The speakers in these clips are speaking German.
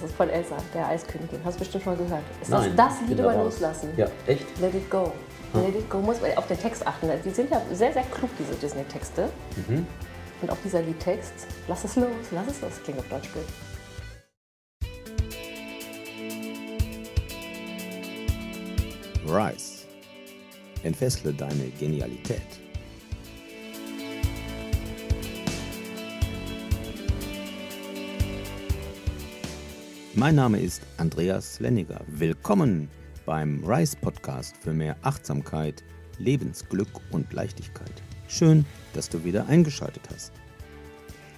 Das ist von Elsa, der Eiskönigin. Hast du bestimmt schon mal gehört. Ist Nein, das das Lied über. Loslassen? Ja, echt? Let it go. Let it go. Muss man auf den Text achten. Die sind ja sehr, sehr klug, diese Disney-Texte. Mhm. Und auch dieser Liedtext, lass es los, lass es los, klingt auf Deutsch gut. Rise. Entfessle deine Genialität. Mein Name ist Andreas Lenniger. Willkommen beim Rise Podcast für mehr Achtsamkeit, Lebensglück und Leichtigkeit. Schön, dass du wieder eingeschaltet hast.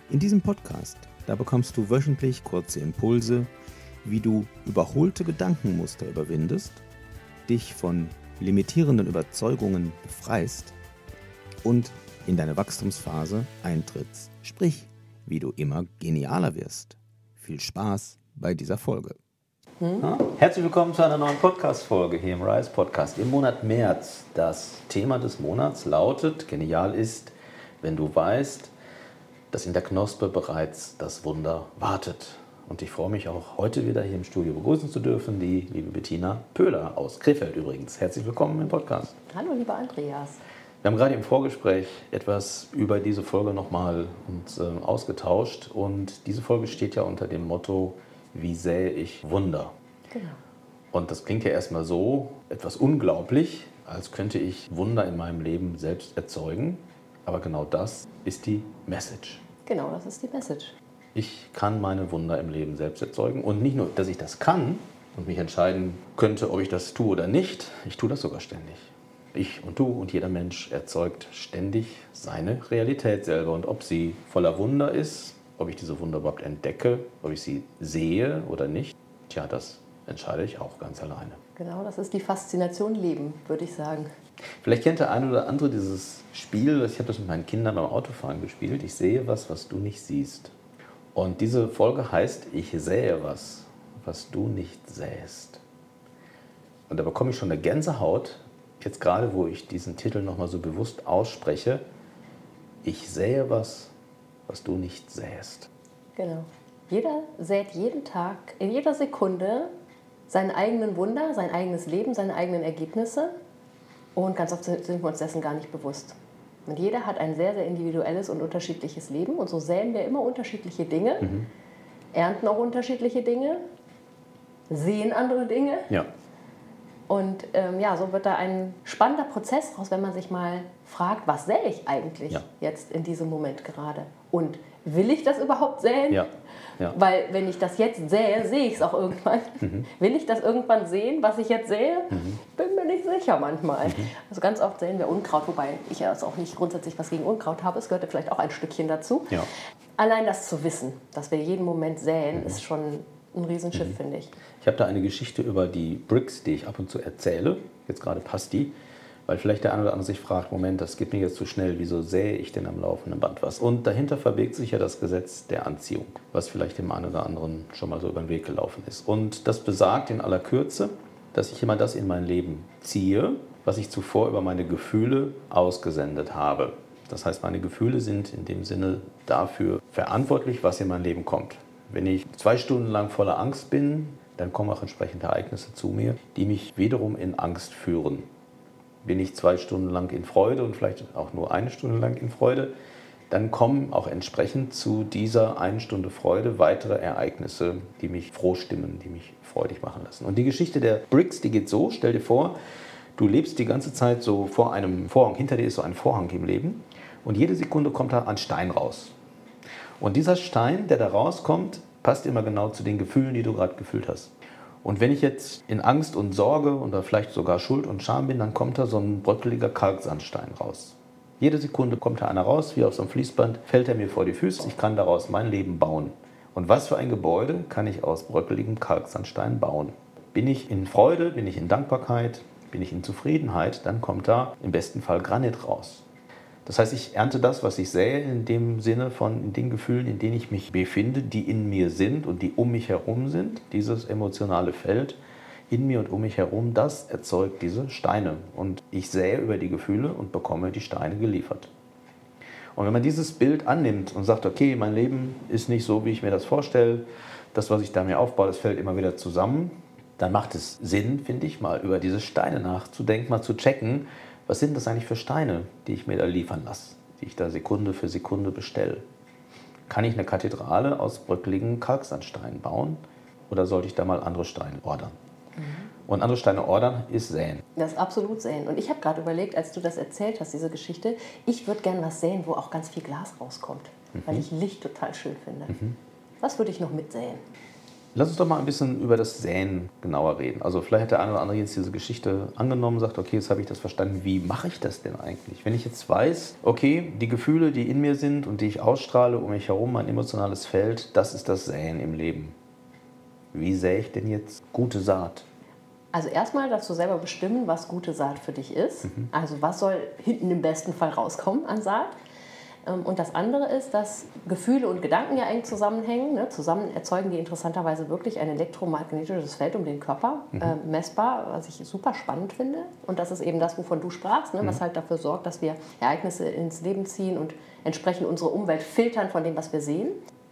In diesem Podcast, da bekommst du wöchentlich kurze Impulse, wie du überholte Gedankenmuster überwindest dich von limitierenden Überzeugungen befreist und in deine Wachstumsphase eintrittst. Sprich, wie du immer genialer wirst. Viel Spaß bei dieser Folge. Ja, herzlich willkommen zu einer neuen Podcast-Folge hier im Rise Podcast im Monat März. Das Thema des Monats lautet: Genial ist, wenn du weißt, dass in der Knospe bereits das Wunder wartet. Und ich freue mich auch heute wieder hier im Studio begrüßen zu dürfen, die liebe Bettina Pöhler aus Krefeld übrigens. Herzlich willkommen im Podcast. Hallo, lieber Andreas. Wir haben gerade im Vorgespräch etwas über diese Folge nochmal uns äh, ausgetauscht und diese Folge steht ja unter dem Motto, wie sähe ich Wunder? Genau. Und das klingt ja erstmal so etwas unglaublich, als könnte ich Wunder in meinem Leben selbst erzeugen. Aber genau das ist die Message. Genau, das ist die Message. Ich kann meine Wunder im Leben selbst erzeugen. Und nicht nur, dass ich das kann und mich entscheiden könnte, ob ich das tue oder nicht, ich tue das sogar ständig. Ich und du und jeder Mensch erzeugt ständig seine Realität selber. Und ob sie voller Wunder ist, ob ich diese Wunder überhaupt entdecke, ob ich sie sehe oder nicht, tja, das entscheide ich auch ganz alleine. Genau, das ist die Faszination Leben, würde ich sagen. Vielleicht kennt der eine oder andere dieses Spiel, ich habe das mit meinen Kindern beim Autofahren gespielt. Ich sehe was, was du nicht siehst. Und diese Folge heißt, ich sähe was, was du nicht sähst. Und da bekomme ich schon eine Gänsehaut, jetzt gerade wo ich diesen Titel nochmal so bewusst ausspreche. Ich sähe was, was du nicht sähst. Genau. Jeder sät jeden Tag, in jeder Sekunde seinen eigenen Wunder, sein eigenes Leben, seine eigenen Ergebnisse. Und ganz oft sind wir uns dessen gar nicht bewusst. Und jeder hat ein sehr, sehr individuelles und unterschiedliches Leben. Und so säen wir immer unterschiedliche Dinge, ernten auch unterschiedliche Dinge, sehen andere Dinge. Ja, Und ähm, ja, so wird da ein spannender Prozess raus, wenn man sich mal fragt, was sähe ich eigentlich Ja. jetzt in diesem Moment gerade? Und will ich das überhaupt säen? ja, ja. Weil wenn ich das jetzt sähe, sehe ich es auch irgendwann. Mhm. Will ich das irgendwann sehen, was ich jetzt sehe? Bin mir nicht sicher manchmal. Mhm. Also ganz oft sehen wir Unkraut, wobei ich ja jetzt auch nicht grundsätzlich was gegen Unkraut habe. Es gehört ja vielleicht auch ein Stückchen dazu. Ja. Allein das zu wissen, dass wir jeden Moment Mhm. säen, ist schon ein Riesenschiff, finde ich. Ich habe da eine Geschichte über die Bricks, die ich ab und zu erzähle. Jetzt gerade passt die, weil vielleicht der eine oder andere sich fragt, Moment, das geht mir jetzt zu schnell, wieso sähe ich denn am laufenden Band was? Und dahinter verbirgt sich ja das Gesetz der Anziehung, was vielleicht dem einen oder anderen schon mal so über den Weg gelaufen ist. Und das besagt in aller Kürze, dass ich immer das in mein Leben ziehe, was ich zuvor über meine Gefühle ausgesendet habe. Das heißt, meine Gefühle sind in dem Sinne dafür verantwortlich, was in mein Leben kommt. Wenn ich zwei Stunden lang voller Angst bin, dann kommen auch entsprechende Ereignisse zu mir, die mich wiederum in Angst führen. Bin ich zwei Stunden lang in Freude und vielleicht auch nur eine Stunde lang in Freude, dann kommen auch entsprechend zu dieser einen Stunde Freude weitere Ereignisse, die mich froh stimmen, die mich freudig machen lassen. Und die Geschichte der Bricks, die geht so, stell dir vor, du lebst die ganze Zeit so vor einem Vorhang, hinter dir ist so ein Vorhang im Leben und jede Sekunde kommt da ein Stein raus. Und dieser Stein, der da rauskommt, passt immer genau zu den Gefühlen, die du gerade gefühlt hast. Und wenn ich jetzt in Angst und Sorge oder vielleicht sogar Schuld und Scham bin, dann kommt da so ein bröckeliger Kalksandstein raus. Jede Sekunde kommt da einer raus, wie auf so einem Fließband, fällt er mir vor die Füße. Ich kann daraus mein Leben bauen. Und was für ein Gebäude kann ich aus bröckeligem Kalksandstein bauen? Bin ich in Freude, bin ich in Dankbarkeit, bin ich in Zufriedenheit, dann kommt da im besten Fall Granit raus. Das heißt, ich ernte das, was ich sähe, in dem Sinne von in den Gefühlen, in denen ich mich befinde, die in mir sind und die um mich herum sind. Dieses emotionale Feld in mir und um mich herum, das erzeugt diese Steine. Und ich sähe über die Gefühle und bekomme die Steine geliefert. Und wenn man dieses Bild annimmt und sagt, okay, mein Leben ist nicht so, wie ich mir das vorstelle, das, was ich da mir aufbaue, das fällt immer wieder zusammen. Dann macht es Sinn, finde ich, mal über diese Steine nachzudenken, mal zu checken, was sind das eigentlich für Steine, die ich mir da liefern lasse, die ich da Sekunde für Sekunde bestelle. Kann ich eine Kathedrale aus bröckligen Kalksandsteinen bauen oder sollte ich da mal andere Steine ordern? Mhm. Und andere Steine ordern ist säen. Das ist absolut säen. Und ich habe gerade überlegt, als du das erzählt hast, diese Geschichte, ich würde gerne was säen, wo auch ganz viel Glas rauskommt, mhm. weil ich Licht total schön finde. Mhm. Was würde ich noch mitsäen? Lass uns doch mal ein bisschen über das Säen genauer reden. Also vielleicht hat der eine oder andere jetzt diese Geschichte angenommen und sagt, okay, jetzt habe ich das verstanden. Wie mache ich das denn eigentlich? Wenn ich jetzt weiß, okay, die Gefühle, die in mir sind und die ich ausstrahle um mich herum, mein emotionales Feld, das ist das Säen im Leben. Wie sähe ich denn jetzt gute Saat? Also erstmal darfst du selber bestimmen, was gute Saat für dich ist. Mhm. Also was soll hinten im besten Fall rauskommen an Saat. Ähm, und das andere ist, dass Gefühle und Gedanken ja eng zusammenhängen. Ne? Zusammen erzeugen die interessanterweise wirklich ein elektromagnetisches Feld um den Körper, mhm. äh, messbar, was ich super spannend finde. Und das ist eben das, wovon du sprachst, ne? Mhm. was halt dafür sorgt, dass wir Ereignisse ins Leben ziehen und entsprechend unsere Umwelt filtern von dem, was wir sehen.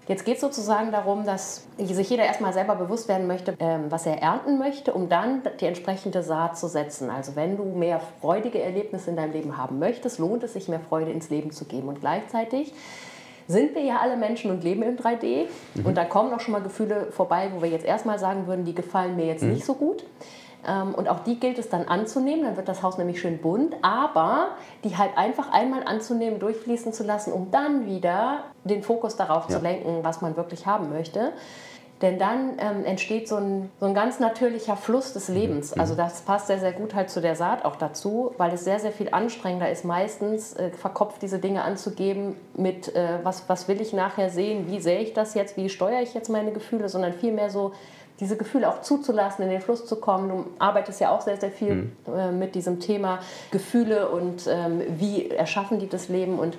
Jetzt geht es sozusagen darum, dass sich jeder erstmal selber bewusst werden möchte, ähm, was er ernten möchte, um dann die entsprechende Saat zu setzen. Also wenn du mehr freudige Erlebnisse in deinem Leben haben möchtest, lohnt es sich, mehr Freude ins Leben zu geben. Und gleichzeitig sind wir ja alle Menschen und leben im 3D. Mhm. Und da kommen auch schon mal Gefühle vorbei, wo wir jetzt erstmal sagen würden, die gefallen mir jetzt mhm. nicht so gut. Ähm, und auch die gilt es dann anzunehmen, dann wird das Haus nämlich schön bunt, aber die halt einfach einmal anzunehmen, durchfließen zu lassen, um dann wieder den Fokus darauf ja. zu lenken, was man wirklich haben möchte. Denn dann ähm, entsteht so ein, so ein ganz natürlicher Fluss des Lebens. Mhm. Also das passt sehr, sehr gut halt zu der Saat auch dazu, weil es sehr, sehr viel anstrengender ist, meistens äh, verkopft diese Dinge anzugeben mit, äh, was, was will ich nachher sehen, wie sehe ich das jetzt, wie steuere ich jetzt meine Gefühle, sondern vielmehr so diese Gefühle auch zuzulassen, in den Fluss zu kommen. Du arbeitest ja auch sehr, sehr viel mhm. äh, mit diesem Thema Gefühle und ähm, wie erschaffen die das Leben und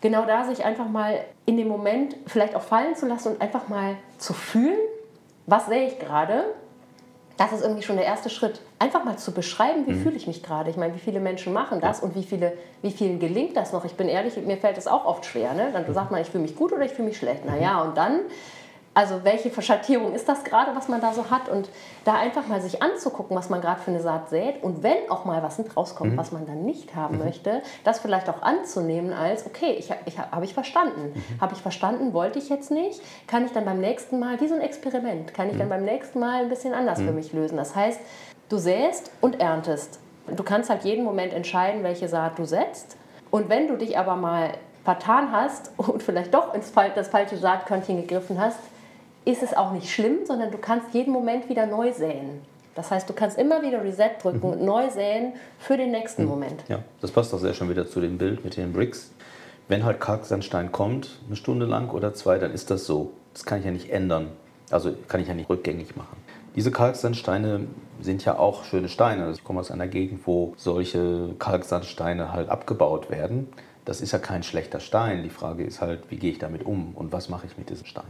genau da sich einfach mal in dem Moment vielleicht auch fallen zu lassen und einfach mal zu fühlen, was sehe ich gerade. Das ist irgendwie schon der erste Schritt. Einfach mal zu beschreiben, wie mhm. fühle ich mich gerade. Ich meine, wie viele Menschen machen das und wie, viele, wie vielen gelingt das noch? Ich bin ehrlich, mir fällt das auch oft schwer. Ne? Dann mhm. sagt man, ich fühle mich gut oder ich fühle mich schlecht. Naja, und dann also welche Verschattierung ist das gerade, was man da so hat? Und da einfach mal sich anzugucken, was man gerade für eine Saat sät und wenn auch mal was rauskommt, mhm. was man dann nicht haben mhm. möchte, das vielleicht auch anzunehmen als, okay, ich, ich, habe ich verstanden. Mhm. Habe ich verstanden, wollte ich jetzt nicht? Kann ich dann beim nächsten Mal, wie so ein Experiment, kann ich dann mhm. beim nächsten Mal ein bisschen anders für mhm. mich lösen? Das heißt, du säst und erntest. Du kannst halt jeden Moment entscheiden, welche Saat du setzt. Und wenn du dich aber mal vertan hast und vielleicht doch ins das falsche Saatkörnchen gegriffen hast, ist es auch nicht schlimm, sondern du kannst jeden Moment wieder neu säen. Das heißt, du kannst immer wieder Reset drücken mhm. und neu säen für den nächsten mhm. Moment. Ja, das passt auch sehr schön wieder zu dem Bild mit den Bricks. Wenn halt Kalksandstein kommt, eine Stunde lang oder zwei, dann ist das so. Das kann ich ja nicht ändern. Also kann ich ja nicht rückgängig machen. Diese Kalksandsteine sind ja auch schöne Steine. Also ich komme aus einer Gegend, wo solche Kalksandsteine halt abgebaut werden. Das ist ja kein schlechter Stein. Die Frage ist halt, wie gehe ich damit um und was mache ich mit diesem Stein?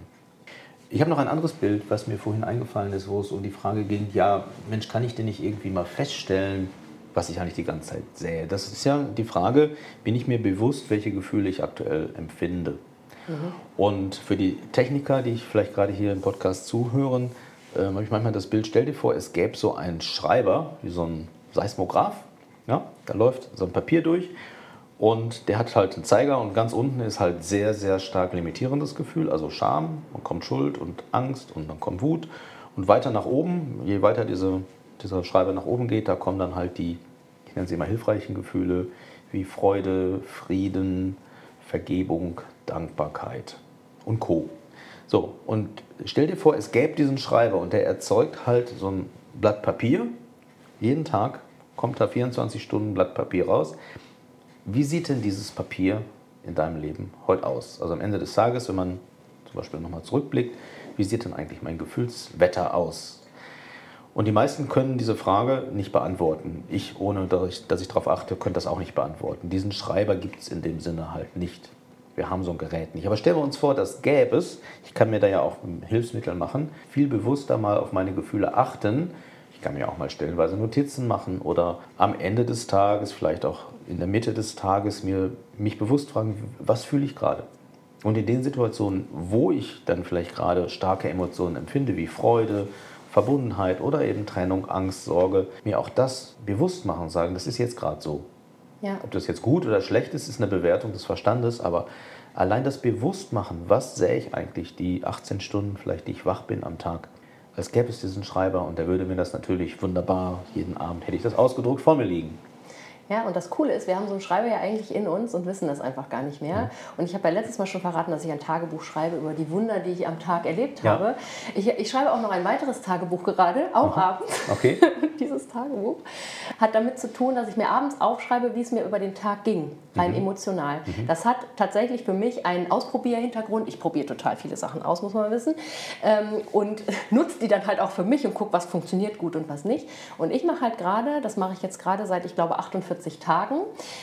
Ich habe noch ein anderes Bild, was mir vorhin eingefallen ist, wo es um die Frage ging, ja, Mensch, kann ich denn nicht irgendwie mal feststellen, was ich eigentlich die ganze Zeit sehe? Das ist ja die Frage, bin ich mir bewusst, welche Gefühle ich aktuell empfinde? Mhm. Und für die Techniker, die ich vielleicht gerade hier im Podcast zuhören, äh, habe ich manchmal das Bild, stell dir vor, es gäbe so einen Schreiber, wie so ein Seismograph, ja, da läuft so ein Papier durch und der hat halt einen Zeiger und ganz unten ist halt sehr, sehr stark limitierendes Gefühl, also Scham, dann kommt Schuld und Angst und dann kommt Wut. Und weiter nach oben, je weiter diese, dieser Schreiber nach oben geht, da kommen dann halt die, ich nenne sie immer hilfreichen Gefühle, wie Freude, Frieden, Vergebung, Dankbarkeit und Co. So, und stell dir vor, es gäbe diesen Schreiber und der erzeugt halt so ein Blatt Papier. Jeden Tag kommt da 24 Stunden Blatt Papier raus. Wie sieht denn dieses Papier in deinem Leben heute aus? Also am Ende des Tages, wenn man zum Beispiel nochmal zurückblickt, wie sieht denn eigentlich mein Gefühlswetter aus? Und die meisten können diese Frage nicht beantworten. Ich, ohne dass ich, darauf achte, könnte das auch nicht beantworten. Diesen Schreiber gibt es in dem Sinne halt nicht. Wir haben so ein Gerät nicht. Aber stellen wir uns vor, das gäbe es. Ich kann mir da ja auch Hilfsmittel machen. Viel bewusster mal auf meine Gefühle achten. Ich kann mir auch mal stellenweise Notizen machen oder am Ende des Tages vielleicht auch in der Mitte des Tages mir mich bewusst fragen, was fühle ich gerade? Und in den Situationen, wo ich dann vielleicht gerade starke Emotionen empfinde, wie Freude, Verbundenheit oder eben Trennung, Angst, Sorge, mir auch das bewusst machen und sagen, das ist jetzt gerade so. Ja. Ob das jetzt gut oder schlecht ist, ist eine Bewertung des Verstandes, aber allein das Bewusstmachen, was sähe ich eigentlich die 18 Stunden, vielleicht die ich wach bin am Tag, als gäbe es diesen Schreiber und der würde mir das natürlich wunderbar, jeden Abend hätte ich das ausgedruckt vor mir liegen. Ja, und das Coole ist, wir haben so einen Schreiber ja eigentlich in uns und wissen das einfach gar nicht mehr. Und ich habe ja letztes Mal schon verraten, dass ich ein Tagebuch schreibe über die Wunder, die ich am Tag erlebt ja. habe. Ich, ich, schreibe auch noch ein weiteres Tagebuch gerade, auch mhm. abends. Okay. Dieses Tagebuch hat damit zu tun, dass ich mir abends aufschreibe, wie es mir über den Tag ging, rein mhm. emotional. Mhm. Das hat tatsächlich für mich einen Ausprobierhintergrund. Ich probiere total viele Sachen aus, muss man wissen. Ähm, und nutze die dann halt auch für mich und gucke, was funktioniert gut und was nicht. Und ich mache halt gerade, das mache ich jetzt gerade seit, ich glaube, 48 40 Tagen,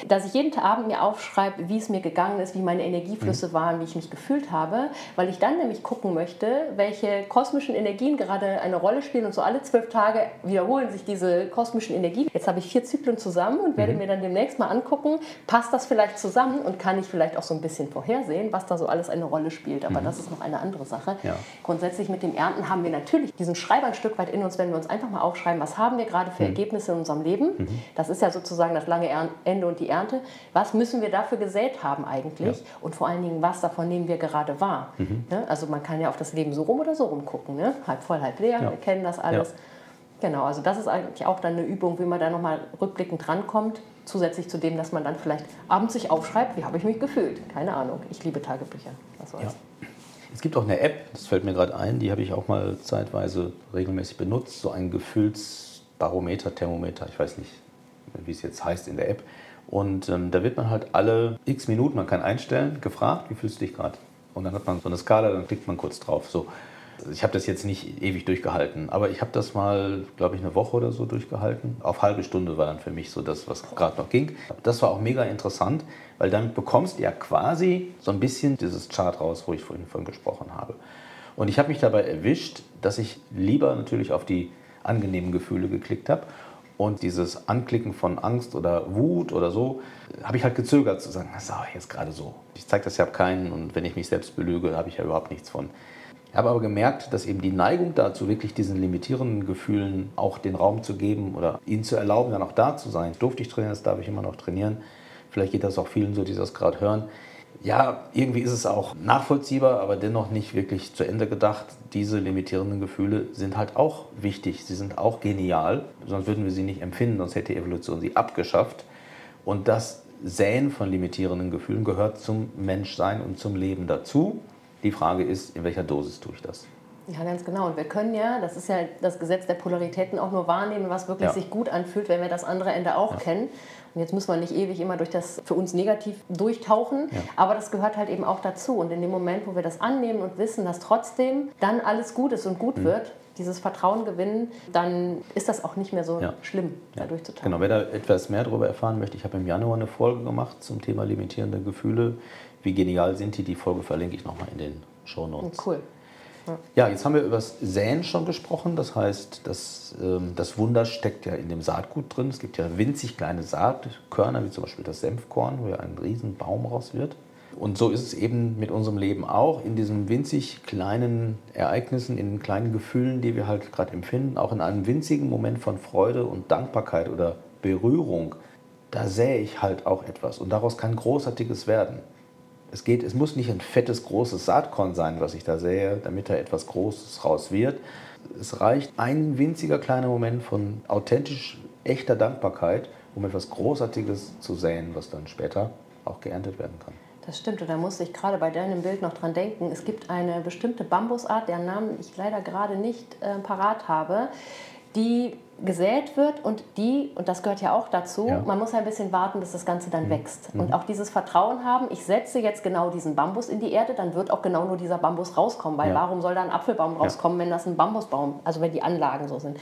dass ich jeden Abend mir aufschreibe, wie es mir gegangen ist, wie meine Energieflüsse mhm. waren, wie ich mich gefühlt habe, weil ich dann nämlich gucken möchte, welche kosmischen Energien gerade eine Rolle spielen und so alle zwölf Tage wiederholen sich diese kosmischen Energien. Jetzt habe ich vier Zyklen zusammen und werde mhm. mir dann demnächst mal angucken, passt das vielleicht zusammen und kann ich vielleicht auch so ein bisschen vorhersehen, was da so alles eine Rolle spielt. Aber mhm. das ist noch eine andere Sache. Ja. Grundsätzlich mit dem Ernten haben wir natürlich diesen Schreiber ein Stück weit in uns, wenn wir uns einfach mal aufschreiben, was haben wir gerade für mhm. Ergebnisse in unserem Leben. Mhm. Das ist ja sozusagen das das lange Ende und die Ernte. Was müssen wir dafür gesät haben eigentlich? Ja. Und vor allen Dingen, was davon nehmen wir gerade wahr? Mhm. Ne? Also man kann ja auf das Leben so rum oder so rum gucken. Ne? Halb voll, halb leer, ja. wir kennen das alles. Ja. Genau, also das ist eigentlich auch dann eine Übung, wie man da nochmal rückblickend drankommt. Zusätzlich zu dem, dass man dann vielleicht abends sich aufschreibt, wie habe ich mich gefühlt? Keine Ahnung. Ich liebe Tagebücher. Was soll's. Ja. Es gibt auch eine App, das fällt mir gerade ein, die habe ich auch mal zeitweise regelmäßig benutzt, so ein Gefühlsbarometer, Thermometer, ich weiß nicht, wie es jetzt heißt in der App. Und ähm, da wird man halt alle x Minuten, man kann einstellen, gefragt, wie fühlst du dich gerade? Und dann hat man so eine Skala, dann klickt man kurz drauf. So. Ich habe das jetzt nicht ewig durchgehalten, aber ich habe das mal, glaube ich, eine Woche oder so durchgehalten. Auf halbe Stunde war dann für mich so das, was gerade noch ging. Das war auch mega interessant, weil damit bekommst du ja quasi so ein bisschen dieses Chart raus, wo ich vorhin von gesprochen habe. Und ich habe mich dabei erwischt, dass ich lieber natürlich auf die angenehmen Gefühle geklickt habe und dieses Anklicken von Angst oder Wut oder so, habe ich halt gezögert zu sagen, das ist jetzt gerade so. Ich zeige das ja keinen und wenn ich mich selbst belüge, habe ich ja überhaupt nichts von. Ich habe aber gemerkt, dass eben die Neigung dazu, wirklich diesen limitierenden Gefühlen auch den Raum zu geben oder ihnen zu erlauben, dann auch da zu sein. Durfte ich trainieren, das darf ich immer noch trainieren. Vielleicht geht das auch vielen so, die das gerade hören ja, irgendwie ist es auch nachvollziehbar, aber dennoch nicht wirklich zu Ende gedacht. Diese limitierenden Gefühle sind halt auch wichtig, sie sind auch genial, sonst würden wir sie nicht empfinden, sonst hätte die Evolution sie abgeschafft. Und das Säen von limitierenden Gefühlen gehört zum Menschsein und zum Leben dazu. Die Frage ist, in welcher Dosis tue ich das? Ja, ganz genau. Und wir können ja, das ist ja das Gesetz der Polaritäten, auch nur wahrnehmen, was wirklich ja. sich gut anfühlt, wenn wir das andere Ende auch ja. kennen. Und jetzt muss man nicht ewig immer durch das für uns negativ durchtauchen, ja. aber das gehört halt eben auch dazu. Und in dem Moment, wo wir das annehmen und wissen, dass trotzdem dann alles gut ist und gut mhm. wird, dieses Vertrauen gewinnen, dann ist das auch nicht mehr so ja. schlimm, da ja. durchzutauchen. Genau, wer da etwas mehr darüber erfahren möchte, ich habe im Januar eine Folge gemacht zum Thema limitierende Gefühle. Wie genial sind die? Die Folge verlinke ich nochmal in den Show Notes. Cool. Ja, jetzt haben wir über das Säen schon gesprochen. Das heißt, das, ähm, das Wunder steckt ja in dem Saatgut drin. Es gibt ja winzig kleine Saatkörner, wie zum Beispiel das Senfkorn, wo ja ein Riesenbaum raus wird. Und so ist es eben mit unserem Leben auch, in diesen winzig kleinen Ereignissen, in den kleinen Gefühlen, die wir halt gerade empfinden, auch in einem winzigen Moment von Freude und Dankbarkeit oder Berührung, da sähe ich halt auch etwas und daraus kann Großartiges werden. Es, geht, es muss nicht ein fettes, großes Saatkorn sein, was ich da sehe, damit da etwas Großes raus wird. Es reicht ein winziger kleiner Moment von authentisch echter Dankbarkeit, um etwas Großartiges zu säen, was dann später auch geerntet werden kann. Das stimmt, und da musste ich gerade bei deinem Bild noch dran denken. Es gibt eine bestimmte Bambusart, deren Namen ich leider gerade nicht äh, parat habe, die gesät wird und die, und das gehört ja auch dazu, ja. man muss ein bisschen warten, bis das Ganze dann mhm. wächst. Mhm. Und auch dieses Vertrauen haben, ich setze jetzt genau diesen Bambus in die Erde, dann wird auch genau nur dieser Bambus rauskommen, weil ja. warum soll da ein Apfelbaum rauskommen, ja. wenn das ein Bambusbaum, also wenn die Anlagen so sind.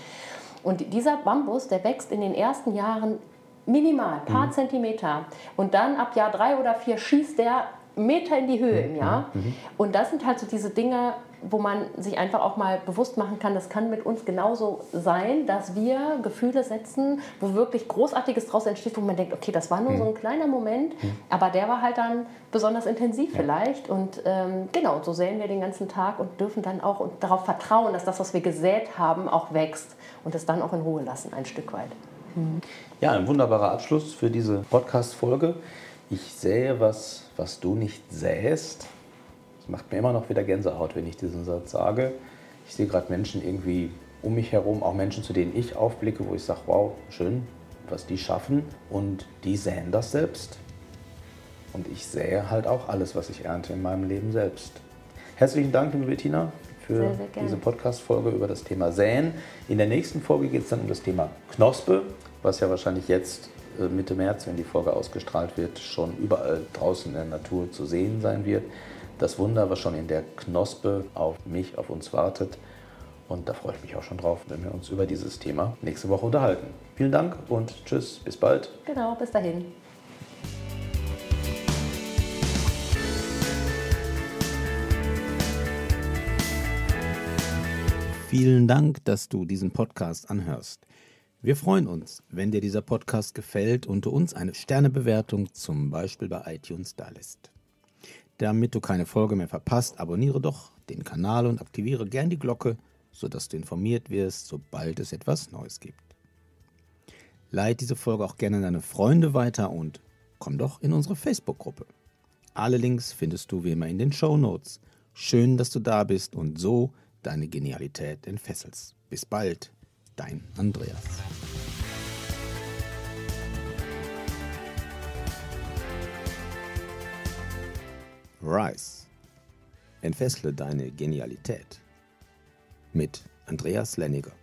Und dieser Bambus, der wächst in den ersten Jahren minimal, paar mhm. Zentimeter. Und dann ab Jahr drei oder vier schießt der Meter in die Höhe im Jahr. Und das sind halt so diese Dinge, wo man sich einfach auch mal bewusst machen kann, das kann mit uns genauso sein, dass wir Gefühle setzen, wo wirklich Großartiges draus entsteht, wo man denkt, okay, das war nur so ein kleiner Moment, aber der war halt dann besonders intensiv vielleicht. Und ähm, genau, so säen wir den ganzen Tag und dürfen dann auch und darauf vertrauen, dass das, was wir gesät haben, auch wächst und es dann auch in Ruhe lassen, ein Stück weit. Ja, ein wunderbarer Abschluss für diese Podcast-Folge. Ich sähe was, was du nicht sähst. Es macht mir immer noch wieder Gänsehaut, wenn ich diesen Satz sage. Ich sehe gerade Menschen irgendwie um mich herum, auch Menschen, zu denen ich aufblicke, wo ich sage, wow, schön, was die schaffen. Und die säen das selbst. Und ich sähe halt auch alles, was ich ernte in meinem Leben selbst. Herzlichen Dank, liebe Bettina, für Sehr, sehr diese Podcast-Folge über das Thema Säen. In der nächsten Folge geht es dann um das Thema Knospe, was ja wahrscheinlich jetzt Mitte März, wenn die Folge ausgestrahlt wird, schon überall draußen in der Natur zu sehen sein wird. Das Wunder, was schon in der Knospe auf mich, auf uns wartet. Und da freue ich mich auch schon drauf, wenn wir uns über dieses Thema nächste Woche unterhalten. Vielen Dank und tschüss, bis bald. Genau, bis dahin. Vielen Dank, dass du diesen Podcast anhörst. Wir freuen uns, wenn dir dieser Podcast gefällt und du uns eine Sternebewertung zum Beispiel bei iTunes dalässt. Damit du keine Folge mehr verpasst, abonniere doch den Kanal und aktiviere gern die Glocke, sodass du informiert wirst, sobald es etwas Neues gibt. Leite diese Folge auch gerne an deine Freunde weiter und komm doch in unsere Facebook-Gruppe. Alle Links findest du wie immer in den Show Notes. Schön, dass du da bist und so deine Genialität entfesselst. Bis bald, dein Andreas. Rise. Entfessle deine Genialität. Mit Andreas Lenniger.